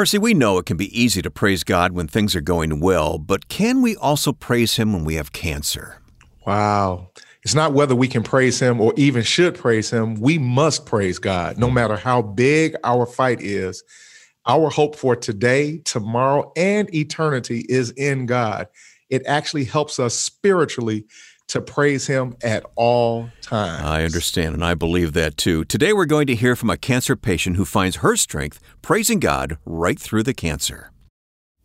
Percy, we know it can be easy to praise God when things are going well, but can we also praise Him when we have cancer? Wow. It's not whether we can praise Him or even should praise Him. We must praise God, no matter how big our fight is. Our hope for today, tomorrow, and eternity is in God. It actually helps us spiritually to praise him at all times. I understand, and I believe that too. Today we're going to hear from a cancer patient who finds her strength praising God right through the cancer.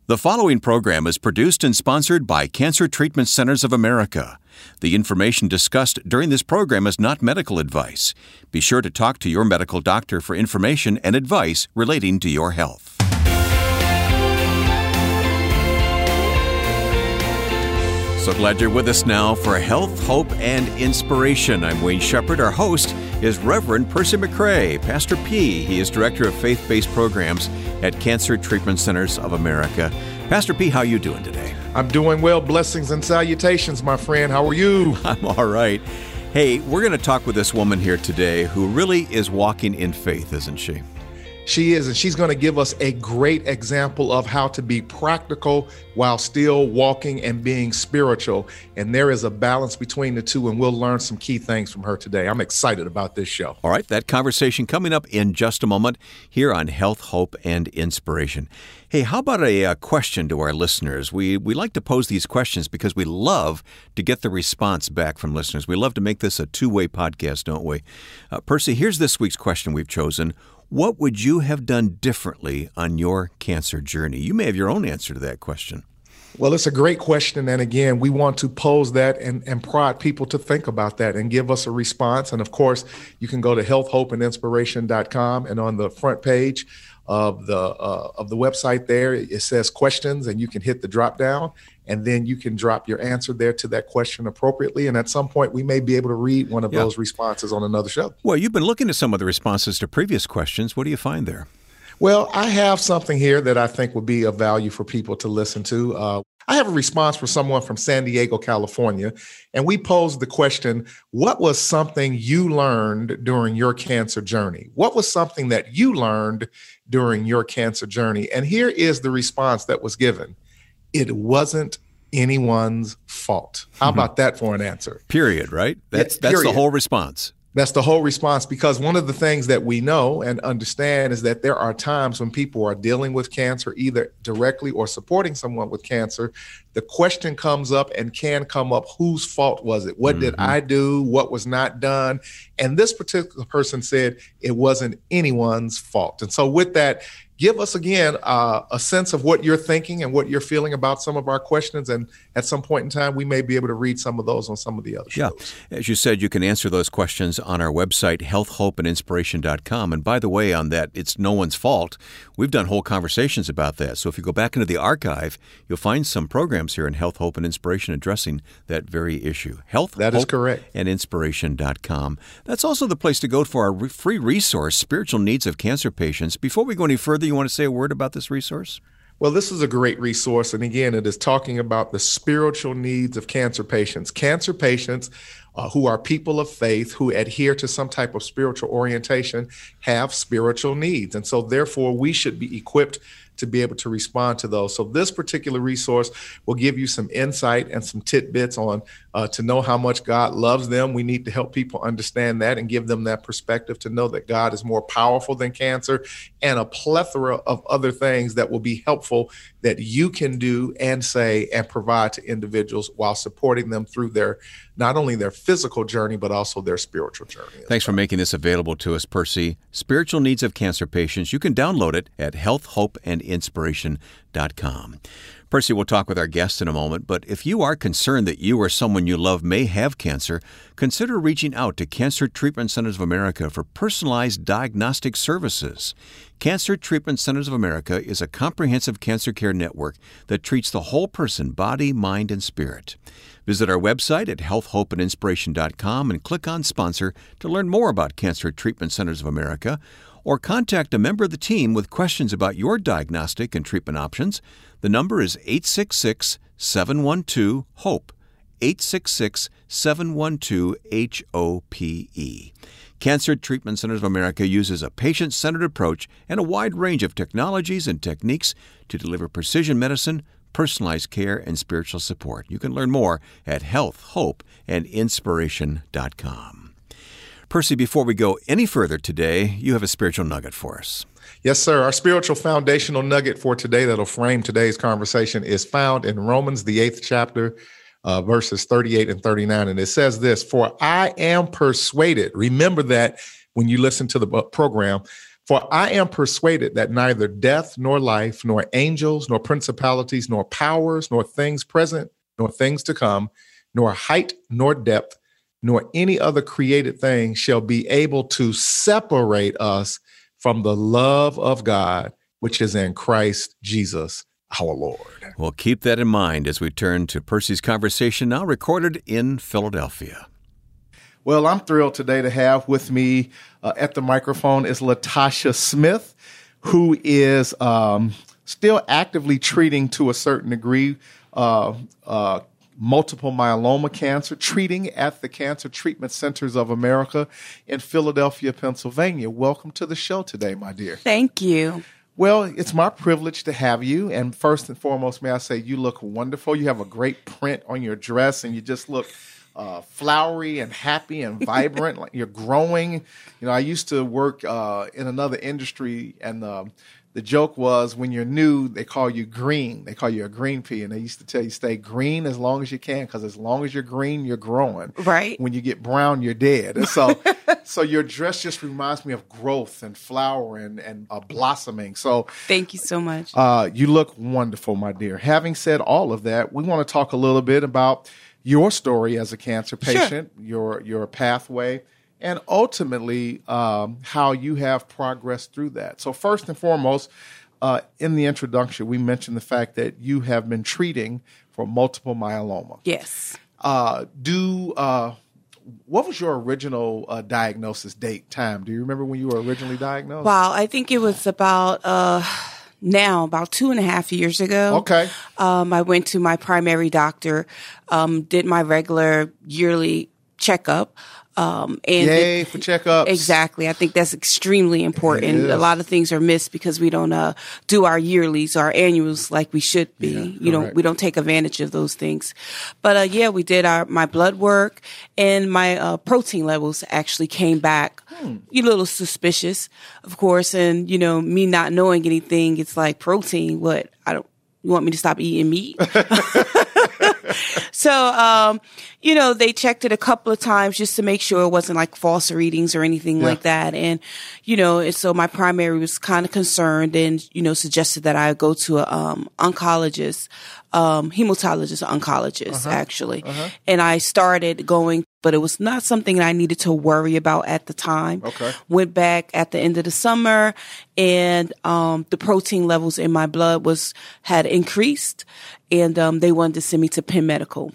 The following program is produced and sponsored by Cancer Treatment Centers of America. The information discussed during this program is not medical advice. Be sure to talk to your medical doctor for information and advice relating to your health. So glad you're with us now for health, hope, and inspiration. I'm Wayne Shepherd. Our host is Reverend Percy McCray, Pastor P. He is Director of Faith Based Programs at Cancer Treatment Centers of America. Pastor P, how are you doing today? I'm doing well. Blessings and salutations, my friend. How are you? I'm all right. Hey, we're going to talk with this woman here today who really is walking in faith, isn't she? She is, and she's going to give us a great example of how to be practical while still walking and being spiritual. And there is a balance between the two, and we'll learn some key things from her today. I'm excited about this show. All right, that conversation coming up in just a moment here on Health, Hope, and Inspiration. Hey, how about a, a, uh, question to our listeners? We, we like to pose these questions because we love to get the response back from listeners. We love to make this a two way podcast, don't we? Uh, Percy, here's this week's question we've chosen what would you have done differently on your cancer journey? You may have your own answer to that question. Well, it's a great question. And again, we want to pose that and, and prod people to think about that and give us a response. And of course, you can go to healthhopeandinspiration.com and on the front page, of the uh, of the website there. It says questions, and you can hit the drop down, and then you can drop your answer there to that question appropriately. And at some point, we may be able to read one of yeah. those responses on another show. Well, you've been looking at some of the responses to previous questions. What do you find there? Well, I have something here that I think would be of value for people to listen to. Uh, I have a response for someone from San Diego, California, and we posed the question What was something you learned during your cancer journey? What was something that you learned during your cancer journey? And here is the response that was given it wasn't anyone's fault. How mm-hmm. about that for an answer? Period, right? That's yeah, that's the whole response. That's the whole response because one of the things that we know and understand is that there are times when people are dealing with cancer, either directly or supporting someone with cancer. The question comes up and can come up whose fault was it? What mm-hmm. did I do? What was not done? And this particular person said it wasn't anyone's fault. And so, with that, give us again uh, a sense of what you're thinking and what you're feeling about some of our questions. And at some point in time, we may be able to read some of those on some of the other shows. Yeah. As you said, you can answer those questions on our website, healthhopeandinspiration.com. And by the way, on that, it's no one's fault. We've done whole conversations about that. So if you go back into the archive, you'll find some programs here in Health, Hope, and Inspiration addressing that very issue. Health, that is correct. And inspiration.com. That's also the place to go for our free resource, Spiritual Needs of Cancer Patients. Before we go any further, you want to say a word about this resource? Well, this is a great resource. And again, it is talking about the spiritual needs of cancer patients. Cancer patients uh, who are people of faith, who adhere to some type of spiritual orientation, have spiritual needs. And so, therefore, we should be equipped to be able to respond to those. So this particular resource will give you some insight and some tidbits on uh, to know how much God loves them. We need to help people understand that and give them that perspective to know that God is more powerful than cancer and a plethora of other things that will be helpful that you can do and say and provide to individuals while supporting them through their not only their physical journey, but also their spiritual journey. Thanks well. for making this available to us, Percy. Spiritual Needs of Cancer Patients. You can download it at healthhopeandinspiration.com. Percy will talk with our guest in a moment, but if you are concerned that you or someone you love may have cancer, consider reaching out to Cancer Treatment Centers of America for personalized diagnostic services. Cancer Treatment Centers of America is a comprehensive cancer care network that treats the whole person, body, mind, and spirit. Visit our website at healthhopeandinspiration.com and click on Sponsor to learn more about Cancer Treatment Centers of America or contact a member of the team with questions about your diagnostic and treatment options. The number is 866 712 HOPE. 866 712 HOPE. Cancer Treatment Centers of America uses a patient centered approach and a wide range of technologies and techniques to deliver precision medicine, personalized care, and spiritual support. You can learn more at healthhopeandinspiration.com. Percy, before we go any further today, you have a spiritual nugget for us. Yes, sir. Our spiritual foundational nugget for today that'll frame today's conversation is found in Romans, the eighth chapter, uh, verses 38 and 39. And it says this For I am persuaded, remember that when you listen to the program, for I am persuaded that neither death nor life, nor angels, nor principalities, nor powers, nor things present, nor things to come, nor height, nor depth, nor any other created thing shall be able to separate us from the love of God, which is in Christ Jesus our Lord. Well, keep that in mind as we turn to Percy's conversation now recorded in Philadelphia. Well, I'm thrilled today to have with me uh, at the microphone is Latasha Smith, who is um, still actively treating to a certain degree uh, uh, multiple myeloma cancer, treating at the Cancer Treatment Centers of America in Philadelphia, Pennsylvania. Welcome to the show today, my dear. Thank you. Well, it's my privilege to have you. And first and foremost, may I say, you look wonderful. You have a great print on your dress, and you just look uh, flowery and happy and vibrant. like you're growing. You know, I used to work uh, in another industry, and um, the joke was when you're new, they call you green. They call you a green pea, and they used to tell you stay green as long as you can because as long as you're green, you're growing. Right. When you get brown, you're dead. And so, so your dress just reminds me of growth and flowering and uh, blossoming. So, thank you so much. Uh, you look wonderful, my dear. Having said all of that, we want to talk a little bit about your story as a cancer patient, sure. your your pathway and ultimately um, how you have progressed through that. So, first and foremost, uh, in the introduction, we mentioned the fact that you have been treating for multiple myeloma. Yes. Uh, do uh, what was your original uh, diagnosis date time? Do you remember when you were originally diagnosed? Wow, I think it was about uh, now about two and a half years ago. Okay. Um, I went to my primary doctor, um, did my regular yearly checkup. Um, and Yay it, for checkups. Exactly. I think that's extremely important. A lot of things are missed because we don't uh, do our yearlies, our annuals like we should be. Yeah, you know, we don't take advantage of those things. But uh, yeah, we did our my blood work and my uh, protein levels actually came back. Hmm. A little suspicious, of course, and you know, me not knowing anything, it's like protein. What I don't. You want me to stop eating meat? so, um, you know, they checked it a couple of times just to make sure it wasn't like false readings or anything yeah. like that. And, you know, and so my primary was kind of concerned and, you know, suggested that I go to a, um, oncologist, um, hematologist, oncologist, uh-huh. actually. Uh-huh. And I started going but it was not something I needed to worry about at the time. Okay. Went back at the end of the summer and um, the protein levels in my blood was had increased and um, they wanted to send me to Penn Medical.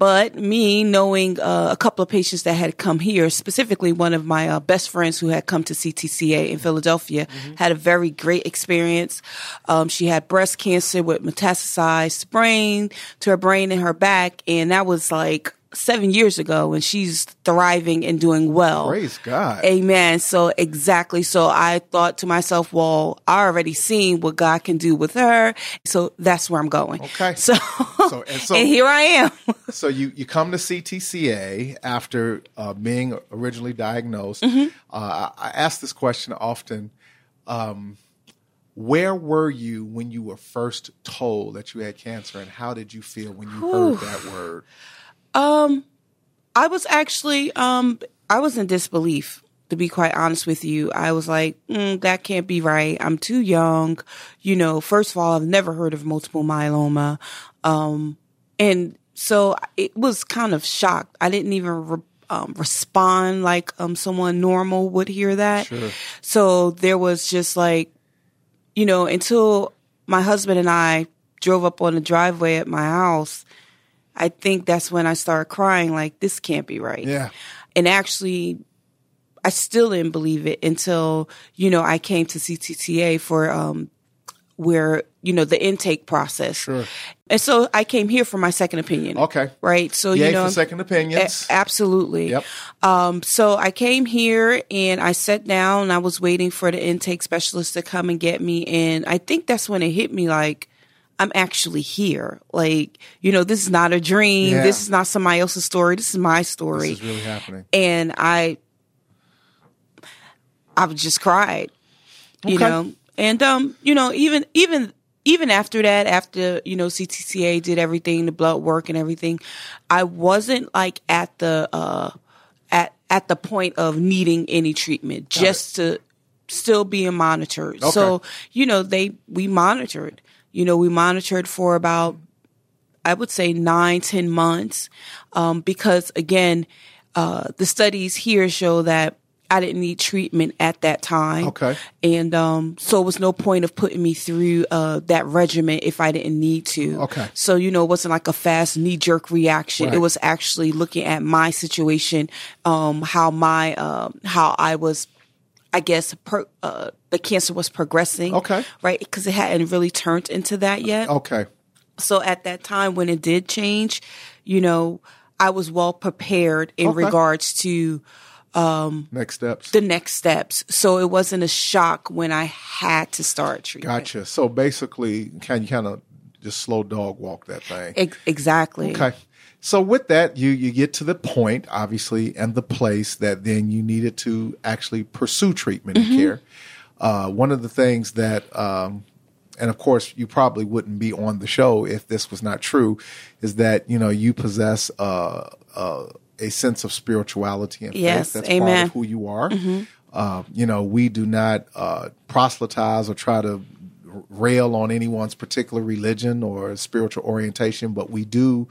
But me knowing uh, a couple of patients that had come here, specifically one of my uh, best friends who had come to CTCA in Philadelphia, mm-hmm. had a very great experience. Um, she had breast cancer with metastasized brain to her brain and her back, and that was like seven years ago and she's thriving and doing well. Praise God. Amen. So exactly. So I thought to myself, well, I already seen what God can do with her. So that's where I'm going. Okay. So, so, and, so, and here I am. so you, you come to CTCA after uh, being originally diagnosed. Mm-hmm. Uh, I ask this question often. Um, where were you when you were first told that you had cancer and how did you feel when you heard that word? Um, I was actually um, I was in disbelief. To be quite honest with you, I was like, mm, that can't be right. I'm too young. You know, first of all, I've never heard of multiple myeloma. Um, and so it was kind of shocked. I didn't even re- um, respond like um, someone normal would hear that. Sure. So there was just like, you know, until my husband and I drove up on the driveway at my house I think that's when I started crying, like, this can't be right. Yeah. And actually, I still didn't believe it until, you know, I came to CTCA for um, where you know the intake process. Sure. And so I came here for my second opinion. Okay. Right. So Yay you know, for second opinions. a- absolutely. Yep. Um, so I came here and I sat down and I was waiting for the intake specialist to come and get me. And I think that's when it hit me like, I'm actually here. Like, you know, this is not a dream. Yeah. This is not somebody else's story. This is my story. this is really happening. and I, I just cried, you Okay. know, and um, you know, even even even after that, after you know CTCA did everything, the blood work and everything, I wasn't like at the uh at at the point of needing any treatment, just to still being monitored. So you know, they we monitored. You know, we monitored for about I would say nine, ten months, um, because again, uh, the studies here show that I didn't need treatment at that time. Okay. And um, so it was no point of putting me through uh, that regimen if I didn't need to. Okay. So, you know, it wasn't like a fast knee jerk reaction. Right. It was actually looking at my situation, um, how my, um, how I was, I guess, per, uh, the cancer was progressing. Okay. Right. Because it hadn't really turned into that yet. Okay. So at that time when it did change, you know, I was well prepared in Okay. regards to Next steps. the next steps. So it wasn't a shock when I had to start treatment. Gotcha. So basically, can you kind of just slow dog walk that thing? Ex- exactly. Okay. So with that, you you get to the point, obviously, and the place that then you needed to actually pursue treatment Mm-hmm. and care. Uh, one of the things that, um, and of course, you probably wouldn't be on the show if this was not true, is that you know you possess uh, uh, a sense of spirituality and Yes, faith. That's part of who you are. Uh, you know, we do not uh, proselytize or try to rail on anyone's particular religion or spiritual orientation, but we do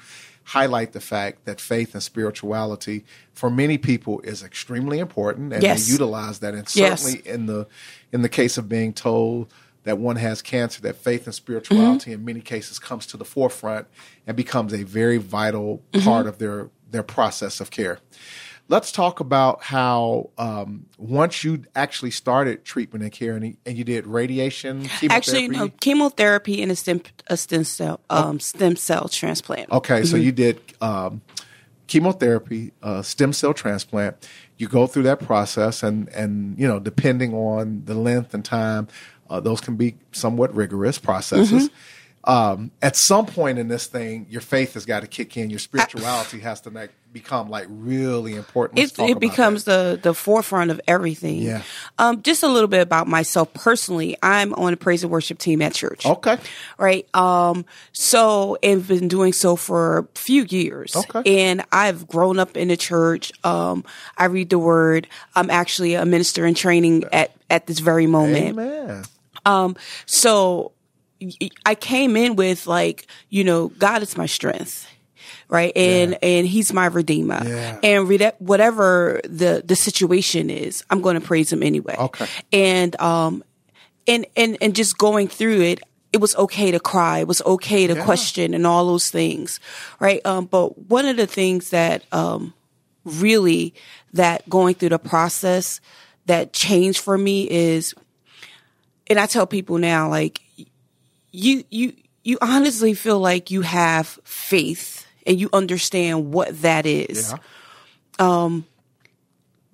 highlight the fact that faith and spirituality for many people is extremely important and Yes. they utilize that and Yes. certainly in the in the case of being told that one has cancer that faith and spirituality mm-hmm. in many cases comes to the forefront and becomes a very vital mm-hmm. part of their their process of care let's talk about how um, once you actually started treatment and care and, you- and you did radiation chemotherapy. Actually, no, chemotherapy and a stem a stem cell um, stem cell transplant. Okay, so you did um, chemotherapy, uh, stem cell transplant. You go through that process, and and you know, depending on the length and time, uh, those can be somewhat rigorous processes. Um, at some point in this thing, your faith has got to kick in. Your spirituality has to like, become like really important. It, it becomes that. the the forefront of everything. Yeah. Um, just a little bit about myself personally. I'm on a praise and worship team at church. okay. right? Um, so and been doing so for a few years. Okay. And I've grown up in the church. Um, I read the word. I'm actually a minister in training at at this very moment. Amen. Um, so I came in with like, you know, God is my strength. Right. And, and he's my redeemer Yeah. and re- whatever the, the situation is, I'm going to praise him anyway. Okay. And, um, and, and, and just going through it, it was okay to cry. It was okay to question and all those things. Right. Um, but one of the things that, um, really that going through the process that changed for me is and I tell people now, like, you, you, you honestly feel like you have faith and you understand what that is. Yeah. Um,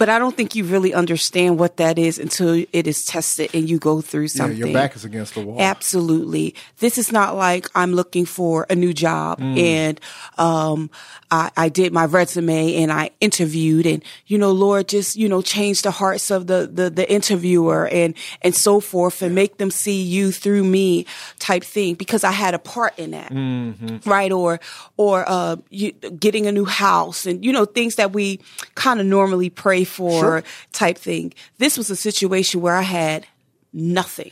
But I don't think you really understand what that is until it is tested and you go through Yeah, something. your back is against the wall. Absolutely. This is not like I'm looking for a new job Mm. and um I, I did my resume and I interviewed and you know, Lord just, you know, change the hearts of the the, the interviewer and and so forth and make them see you through me type thing because I had a part in that. Mm-hmm. Right. Or or uh you, getting a new house and you know, things that we kind of normally pray for Sure. type thing. This was a situation where I had nothing.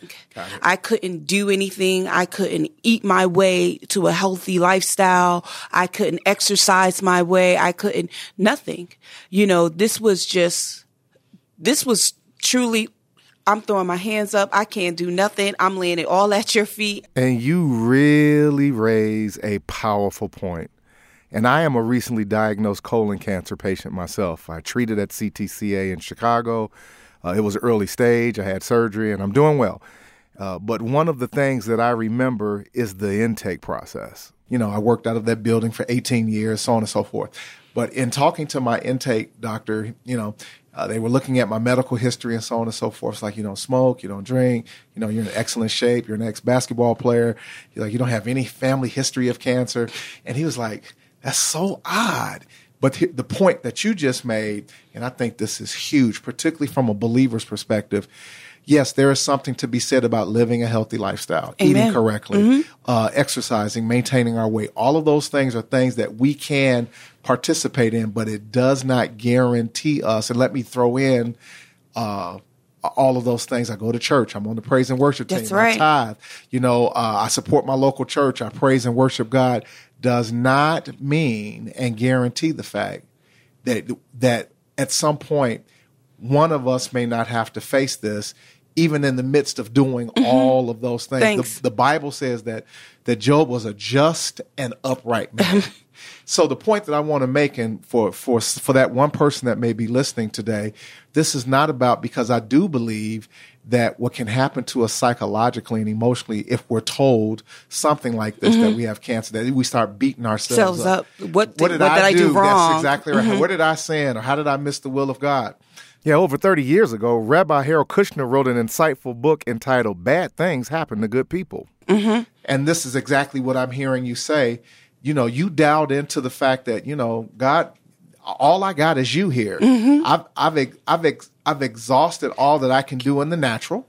I couldn't do anything. I couldn't eat my way to a healthy lifestyle. I couldn't exercise my way. I couldn't, nothing. You know, this was just, this was truly, I'm throwing my hands up. I can't do nothing. I'm laying it all at your feet. And you really raise a powerful point. And I am a recently diagnosed colon cancer patient myself. I treated at CTCA in Chicago. Uh, it was early stage. I had surgery, and I'm doing well. Uh, but one of the things that I remember is the intake process. You know, I worked out of that building for 18 years, so on and so forth. But in talking to my intake doctor, you know, uh, they were looking at my medical history and so on and so forth. It's like, you don't smoke, you don't drink, you know, you're in excellent shape, you're an ex basketball player, you're like, you don't have any family history of cancer. And he was like, that's so odd. But the point that you just made, and I think this is huge, particularly from a believer's perspective, yes, there is something to be said about living a healthy lifestyle, Amen. eating correctly, mm-hmm. uh, exercising, maintaining our weight. All of those things are things that we can participate in, but it does not guarantee us. And let me throw in uh, all of those things. I go to church. I'm on the praise and worship team. That's right. I tithe. You know, uh, I support my local church. I praise and worship God. Does not mean and guarantee the fact that that at some point one of us may not have to face this even in the midst of doing mm-hmm. all of those things. The, the, Bible says that that Job was a just and upright man. so the point that I want to make, and for for for that one person that may be listening today, this is not about because I do believe that what can happen to us psychologically and emotionally if we're told something like this mm-hmm. that we have cancer that we start beating ourselves up. up. What, did, what did, what I, did I, do? wrong? That's exactly right. Mm-hmm. What did I sin or how did I miss the will of God? Yeah, over 30 years ago, Rabbi Harold Kushner wrote an insightful book entitled Bad Things Happen to Good People. Mm-hmm. And this is exactly what I'm hearing you say. You know, you dialed into the fact that, you know, God, all I got is you here. Mm-hmm. I've, I've, I've, I've exhausted all that I can do in the natural.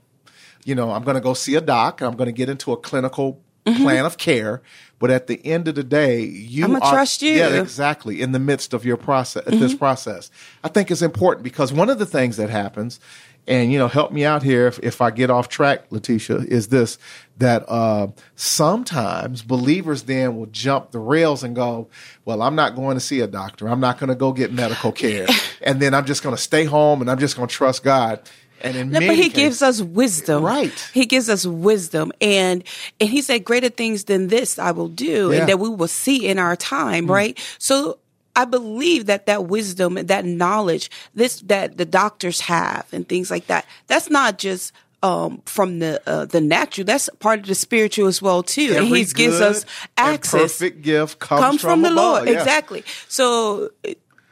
You know, I'm going to go see a doc and I'm going to get into a clinical mm-hmm. plan of care. But at the end of the day, you I'm are, trust you. Yeah, exactly. In the midst of your process, mm-hmm. this process, I think it's important because one of the things that happens, and you know, help me out here if, if I get off track, Letitia, is this that uh, sometimes believers then will jump the rails and go, "Well, I'm not going to see a doctor. I'm not going to go get medical care, and then I'm just going to stay home and I'm just going to trust God." And in no, but he cases, gives us wisdom. Right. He gives us wisdom. And and he said, Greater things than this I will do, yeah. and that we will see in our time, mm. right? So I believe that that wisdom, and that knowledge, this that the doctors have and things like that, that's not just um, from the uh, the natural. That's part of the spiritual as well too. Every and He gives us access. perfect gift comes, comes from, from, the above. Lord. Exactly. So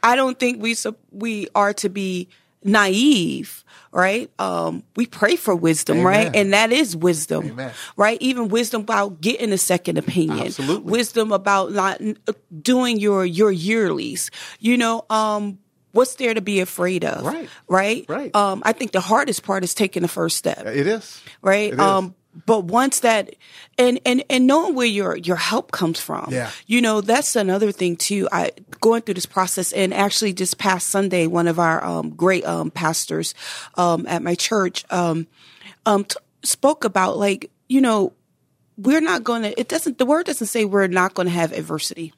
I don't think we we are to be naive right? Um, we pray for wisdom, Amen. right? And that is wisdom, Amen. right? Even wisdom about getting a second opinion, Absolutely. wisdom about not doing your your yearlies. You know, um, what's there to be afraid of? Right. Right. Right. Um, I think the hardest part is taking the first step. It is. Right. It is. Um, but once that and and and knowing where your your help comes from Yeah. you know that's another thing too i going through this process and actually just past sunday one of our um, great um, pastors um, at my church um, um, t- spoke about like you know we're not going to it doesn't the word doesn't say we're not going to have adversity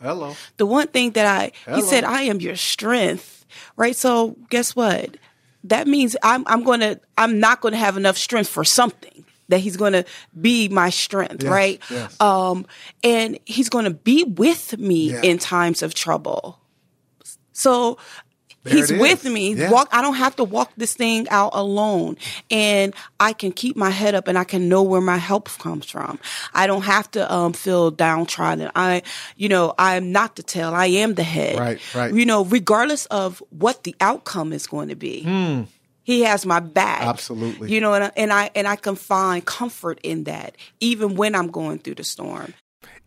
Hello. the one thing that i Hello. he said i am your strength right so guess what that means i'm i'm going to i'm not going to have enough strength for something that he's going to be my strength, Yes, right? yes. Um, and he's going to be with me Yeah. in times of trouble. So There he's with me. Yeah. Walk. I don't have to walk this thing out alone, and I can keep my head up, and I can know where my help comes from. I don't have to um, feel downtrodden. I, you know, I am not the tail. I am the head. Right, right. You know, regardless of what the outcome is going to be. He has my back. Absolutely. You know, and I, and I and I can find comfort in that, even when I'm going through the storm.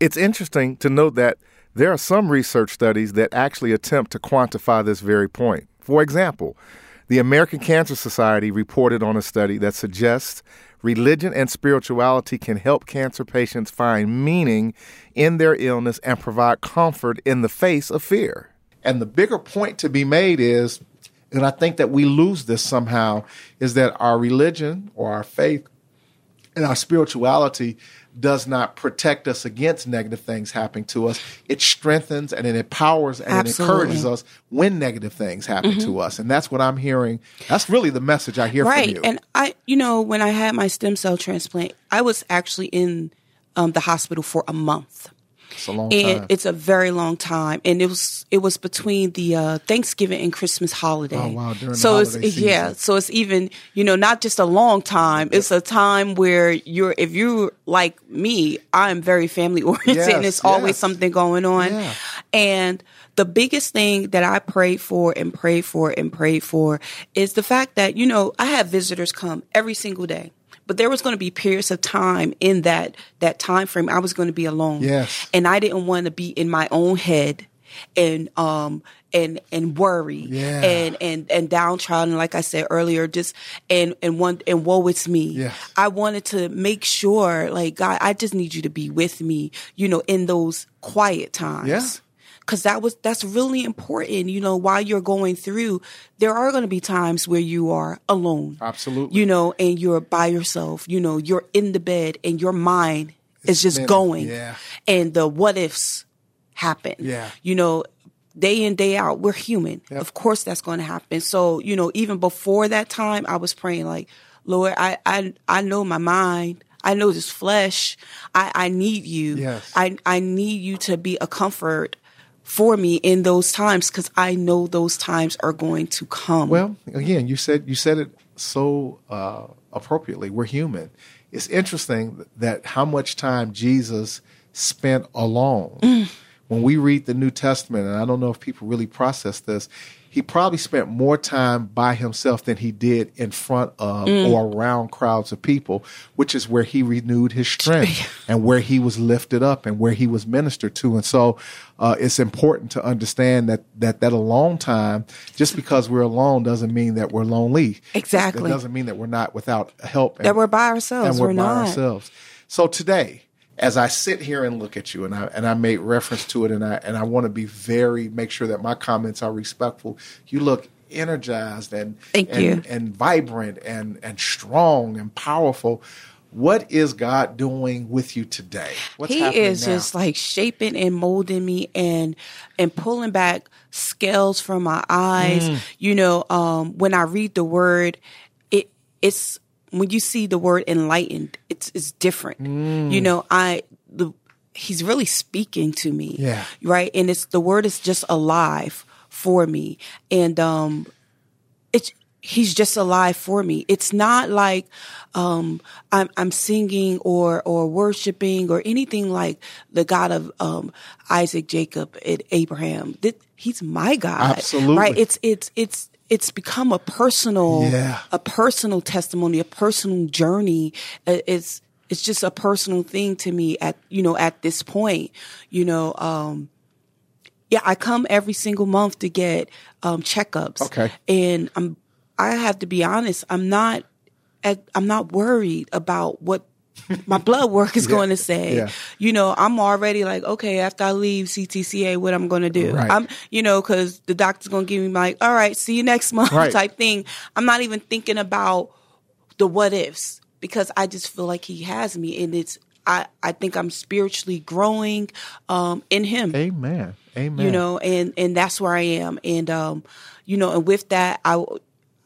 It's interesting to note that there are some research studies that actually attempt to quantify this very point. For example, the American Cancer Society reported on a study that suggests religion and spirituality can help cancer patients find meaning in their illness and provide comfort in the face of fear. And the bigger point to be made is, and I think that we lose this somehow, is that our religion or our faith and our spirituality does not protect us against negative things happening to us. It strengthens and it empowers and Absolutely. it encourages us when negative things happen to us. And that's what I'm hearing. That's really the message I hear right. from you. And I, you know, when I had my stem cell transplant, I was actually in um, the hospital for a month. It's a long and time. it's a very long time and it was it was between the uh thanksgiving and christmas holiday Oh, wow, during the so it's holiday yeah so it's even you know not just a long time it's a time where you're if you're like me i'm very family oriented and Yes, it's always something going on Yeah. and the biggest thing that I prayed for and prayed for and prayed for is the fact that, you know, I have visitors come every single day. But there was going to be periods of time in that that time frame I was going to be alone. Yes. And I didn't want to be in my own head and um and and worry Yeah. and and and downtrodden like I said earlier just and and one and woe it's me. I wanted to make sure like God I just need you to be with me, you know, in those quiet times Yeah. Because that was that's really important you know while you're going through there are going to be times where you are alone Absolutely. you know and you're by yourself you know you're in the bed and your mind is just going Yeah. and the what ifs happen Yeah. you know day in day out we're human Yep. of course that's going to happen so you know even before that time i was praying like lord i i, I know my mind I know this flesh. I, I need you. Yes. I, I need you to be a comfort for me in those times because I know those times are going to come. Well, again, you said you said it so uh, appropriately. We're human. It's interesting that how much time Jesus spent alone. Mm. When we read the New Testament, and I don't know if people really process this, he probably spent more time by himself than he did in front of Mm. or around crowds of people, which is where he renewed his strength and where he was lifted up and where he was ministered to. And so uh, it's important to understand that, that that alone time, just because we're alone doesn't mean that we're lonely. Exactly. It doesn't mean that we're not without help. And, that we're by ourselves. and we're, we're by not. ourselves. So today, as I sit here and look at you, and I and I made reference to it, and I and I want to be very make sure that my comments are respectful. You look energized and Thank and, you. and vibrant and and strong and powerful. What is God doing with you today? What's he is now? just like shaping and molding me and and pulling back scales from my eyes. Mm. You know, um, when I read the word, it it's when you see the word enlightened, it's it's different. Mm. You know, I the he's really speaking to me. Yeah. Right. And it's the word is just alive for me. And um it's he's just alive for me. It's not like um I'm I'm singing or or worshiping or anything like the God of um Isaac, Jacob, and Abraham. That he's my God. Absolutely. Right? It's it's it's it's become a personal Yeah. a personal testimony, a personal journey. Uh, It's it's just a personal thing to me at you know at this point. You know, um yeah, I come every single month to get um, checkups. Okay. and I'm I have to be honest. I'm not at, I'm not worried about what my blood work is going to say. yeah. You know, I'm already like, okay, after I leave CTCA, what I'm going to do? Right. I'm, you know, because the doctor's going to give me like, all right, see you next month Right. type thing. I'm not even thinking about the what ifs because I just feel like he has me, and it's I I think I'm spiritually growing um, in him Amen. Amen. you know and and that's where i am and um you know and with that i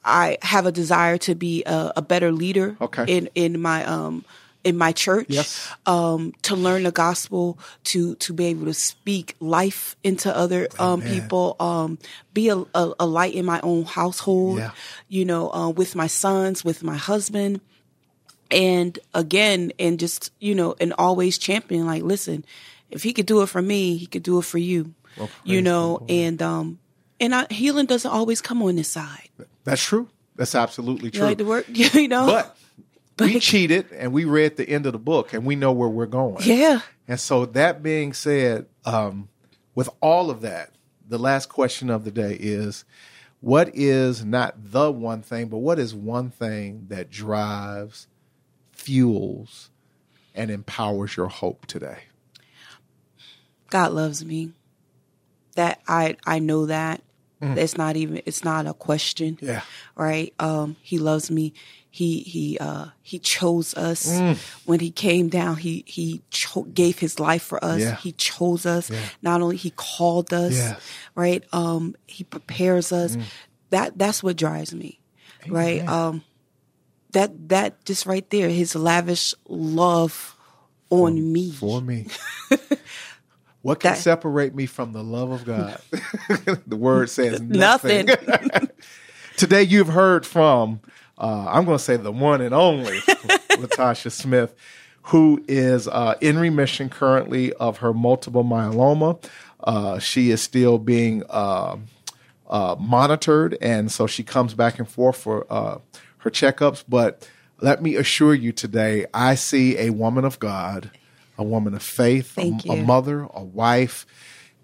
i have a desire to be a, a better leader Okay. in in my um in my church Yes. um to learn the gospel to to be able to speak life into other um people um be a, a, a light in my own household Yeah. you know uh, with my sons with my husband and again and just you know and always champion like listen if he could do it for me he could do it for you you know and um and I, healing doesn't always come on this side That's true. That's absolutely you true. like the work you know But we cheated and we read the end of the book and we know where we're going. yeah And so that being said, um, with all of that, the last question of the day is what is not the one thing, but what is one thing that drives, fuels, and empowers your hope today? god loves me that i i know that it's not even it's not a question Mm. Yeah. right um he loves me he he uh he chose us when he came down he he cho- gave his life for us Yeah. he chose us not only he called us Yes. right um he prepares us that that's what drives me right um that that just right there his lavish love on me For me. What can That- separate me from the love of God? the word says nothing. Nothing. Today you've heard from, uh, I'm going to say the one and only Latasha Smith, who is uh, in remission currently of her multiple myeloma. Uh, she is still being uh, uh, monitored, and so she comes back and forth for uh, her checkups. But let me assure you today, I see a woman of God, a woman of faith, a, a mother, a wife,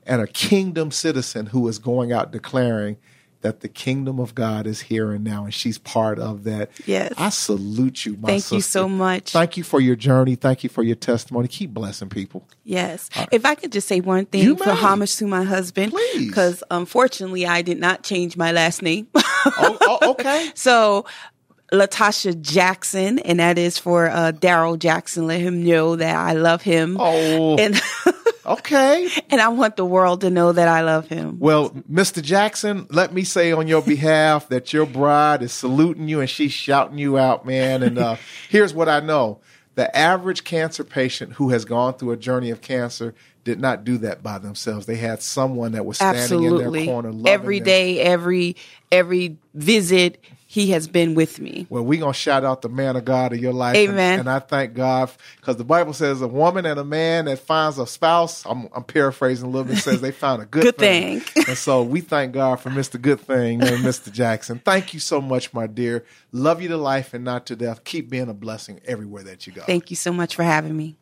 and a kingdom citizen who is going out declaring that the kingdom of God is here and now, and she's part of that. Yes. I salute you, my Thank you so much. Thank you for your journey. Thank you for your testimony. Keep blessing people. Yes. If I could just say one Uh, You thing for may. homage to my husband. Because unfortunately, I did not change my last name. Oh, oh, okay. so, Latasha Jackson, and that is for uh, Daryl Jackson. Let him know that I love him. Oh, And, okay. and I want the world to know that I love him. Well, Mr. Jackson, let me say on your behalf that your bride is saluting you and she's shouting you out, man. And uh, here's what I know the average cancer patient who has gone through a journey of cancer did not do that by themselves. They had someone that was standing in their corner. loving Every them. every every visit, he has been with me. Well, we're going to shout out the man of God in your life. Amen. And, and I thank God because the Bible says a woman and a man that finds a spouse, I'm, I'm paraphrasing a little bit, says they found a good, Good thing. thing. and so we thank God for Mr. Good Thing uh, named Mr. Jackson. Thank you so much, my dear. Love you to life and not to death. Keep being a blessing everywhere that you go. Thank you so much for having me.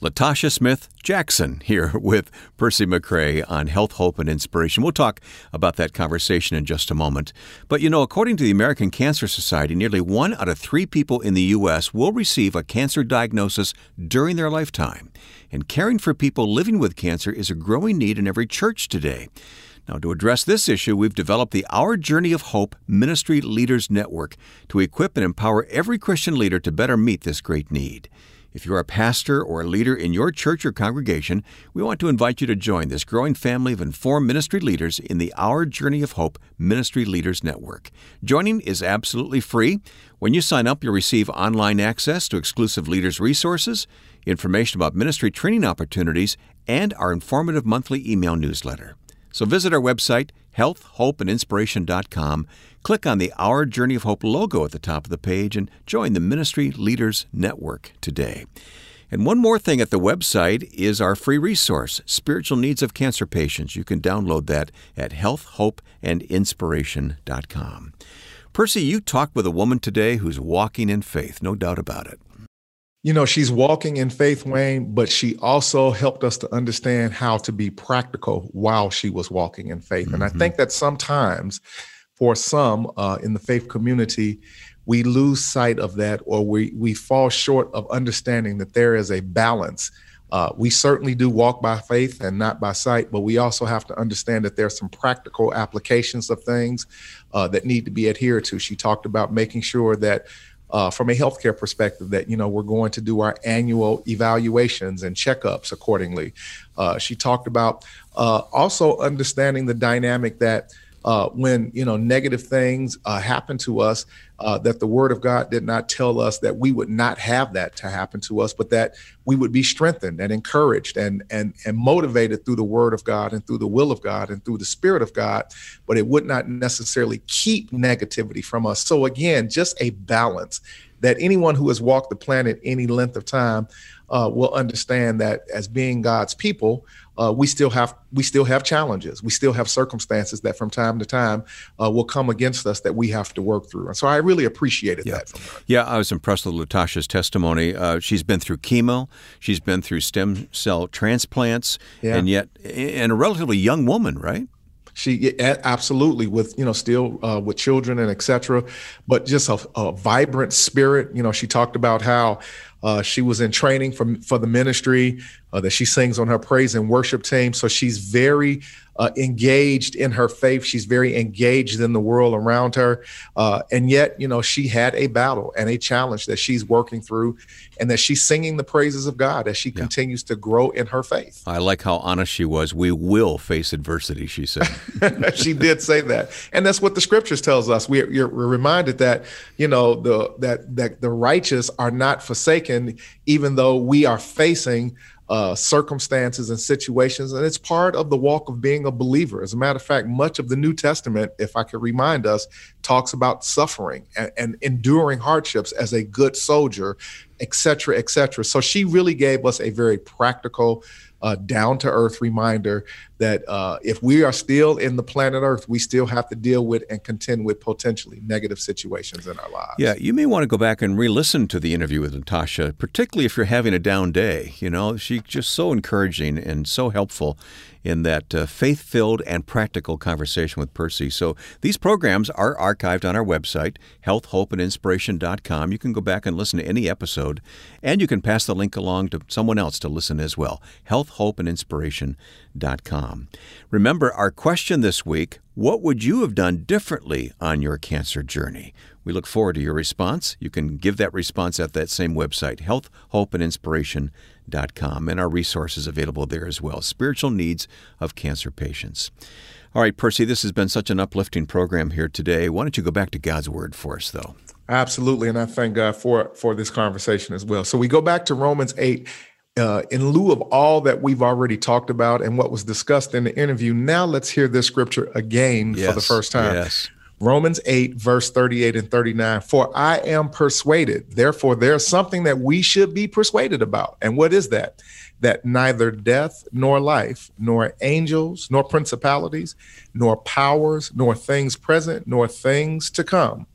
Latasha Smith Jackson here with Percy McCray on Health, Hope, and Inspiration. We'll talk about that conversation in just a moment. But you know, according to the American Cancer Society, nearly one out of three people in the U.S. will receive a cancer diagnosis during their lifetime. And caring for people living with cancer is a growing need in every church today. Now, to address this issue, we've developed the Our Journey of Hope Ministry Leaders Network to equip and empower every Christian leader to better meet this great need. If you're a pastor or a leader in your church or congregation, we want to invite you to join this growing family of informed ministry leaders in the Our Journey of Hope Ministry Leaders Network. Joining is absolutely free. When you sign up, you'll receive online access to exclusive leaders' resources, information about ministry training opportunities, and our informative monthly email newsletter. So visit our website, healthhopeandinspiration.com, click on the Our Journey of Hope logo at the top of the page, and join the Ministry Leaders Network today. And one more thing at the website is our free resource, Spiritual Needs of Cancer Patients. You can download that at healthhopeandinspiration.com. Percy, you talked with a woman today who's walking in faith, no doubt about it. You know, she's walking in faith, Wayne, but she also helped us to understand how to be practical while she was walking in faith. And I think that sometimes for some uh, in the faith community, we lose sight of that or we, we fall short of understanding that there is a balance. Uh, we certainly do walk by faith and not by sight, but we also have to understand that there's some practical applications of things uh, that need to be adhered to. She talked about making sure that uh, from a healthcare perspective that you know we're going to do our annual evaluations and checkups accordingly. Uh, she talked about uh, also understanding the dynamic that uh, when you know negative things uh, happen to us, uh, that the Word of God did not tell us that we would not have that to happen to us, but that we would be strengthened and encouraged and and and motivated through the Word of God and through the will of God and through the Spirit of God, but it would not necessarily keep negativity from us. So again, just a balance that anyone who has walked the planet any length of time uh, will understand that as being God's people, uh, we still have we still have challenges. We still have circumstances that from time to time uh, will come against us that we have to work through. And so I really appreciated Yeah. that from her. Yeah, I was impressed with Latasha's testimony. Uh, she's been through chemo, she's been through stem cell transplants, Yeah. and yet, and a relatively young woman, right? She absolutely with you know still uh, with children and etc. But just a, a vibrant spirit. You know, she talked about how uh, she was in training for for the ministry uh, that she sings on her praise and worship team. So she's very uh, engaged in her faith. She's very engaged in the world around her. Uh, and yet, you know, she had a battle and a challenge that she's working through, and that she's singing the praises of God as she continues to grow in her faith. I like how honest she was. We will face adversity, she said. she did say that, and that's what the scriptures tells us. We, you're, we're reminded that you know the that that the righteous are not forsaken, even though we are facing uh, circumstances and situations, and it's part of the walk of being a believer. As a matter of fact, much of the New Testament, if I could remind us, talks about suffering and, and enduring hardships as a good soldier, et cetera, et cetera. So she really gave us a very practical uh, down to earth reminder that uh, if we are still in the planet Earth, we still have to deal with and contend with potentially negative situations in our lives. Yeah, you may want to go back and re listen to the interview with Natasha, particularly if you're having a down day. You know, she's just so encouraging and so helpful in that uh, faith filled and practical conversation with Percy. So these programs are archived on our website, healthhopeandinspiration.com. You can go back and listen to any episode, and you can pass the link along to someone else to listen as well. Healthhopeandinspiration.com. Remember, our question this week what would you have done differently on your cancer journey? We look forward to your response. You can give that response at that same website, healthhopeandinspiration.com, and our resources available there as well. Spiritual needs of cancer patients. All right, Percy, this has been such an uplifting program here today. Why don't you go back to God's Word for us, though? Absolutely, and I thank God for for this conversation as well. So we go back to Romans eight. Uh, in lieu of all that we've already talked about and what was discussed in the interview, now let's hear this scripture again yes, for the first time. Yes. Romans 8, verse 38 and 39. For I am persuaded. Therefore, there's something that we should be persuaded about. And what is that? That neither death nor life, nor angels, nor principalities, nor powers, nor things present, nor things to come,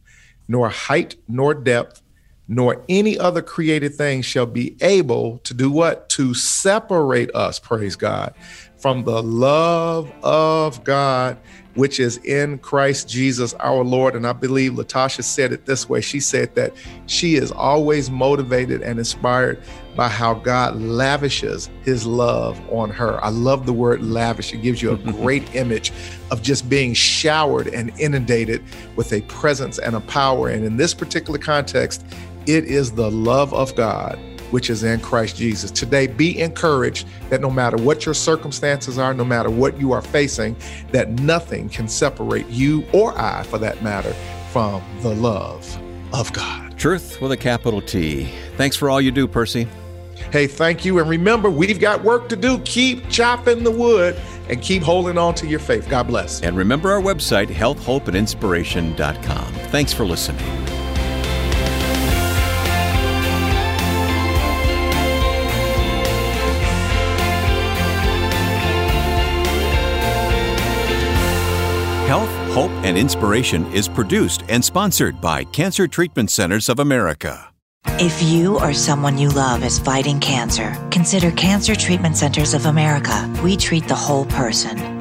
nor height, nor depth, nor any other created thing shall be able to do what? To separate us, praise God, from the love of God which is in Christ Jesus our Lord. And I believe Latasha said it this way. She said that she is always motivated and inspired by how God lavishes his love on her. I love the word lavish. It gives you a great image of just being showered and inundated with a presence and a power. And in this particular context, it is the love of God which is in Christ Jesus. Today, be encouraged that no matter what your circumstances are, no matter what you are facing, that nothing can separate you or I, for that matter, from the love of God. Truth with a capital T. Thanks for all you do, Percy. Hey, thank you. And remember, we've got work to do. Keep chopping the wood and keep holding on to your faith. God bless. And remember our website, healthhopeandinspiration.com. Thanks for listening. Hope, and Inspiration is produced and sponsored by Cancer Treatment Centers of America. If you or someone you love is fighting cancer, consider Cancer Treatment Centers of America. We treat the whole person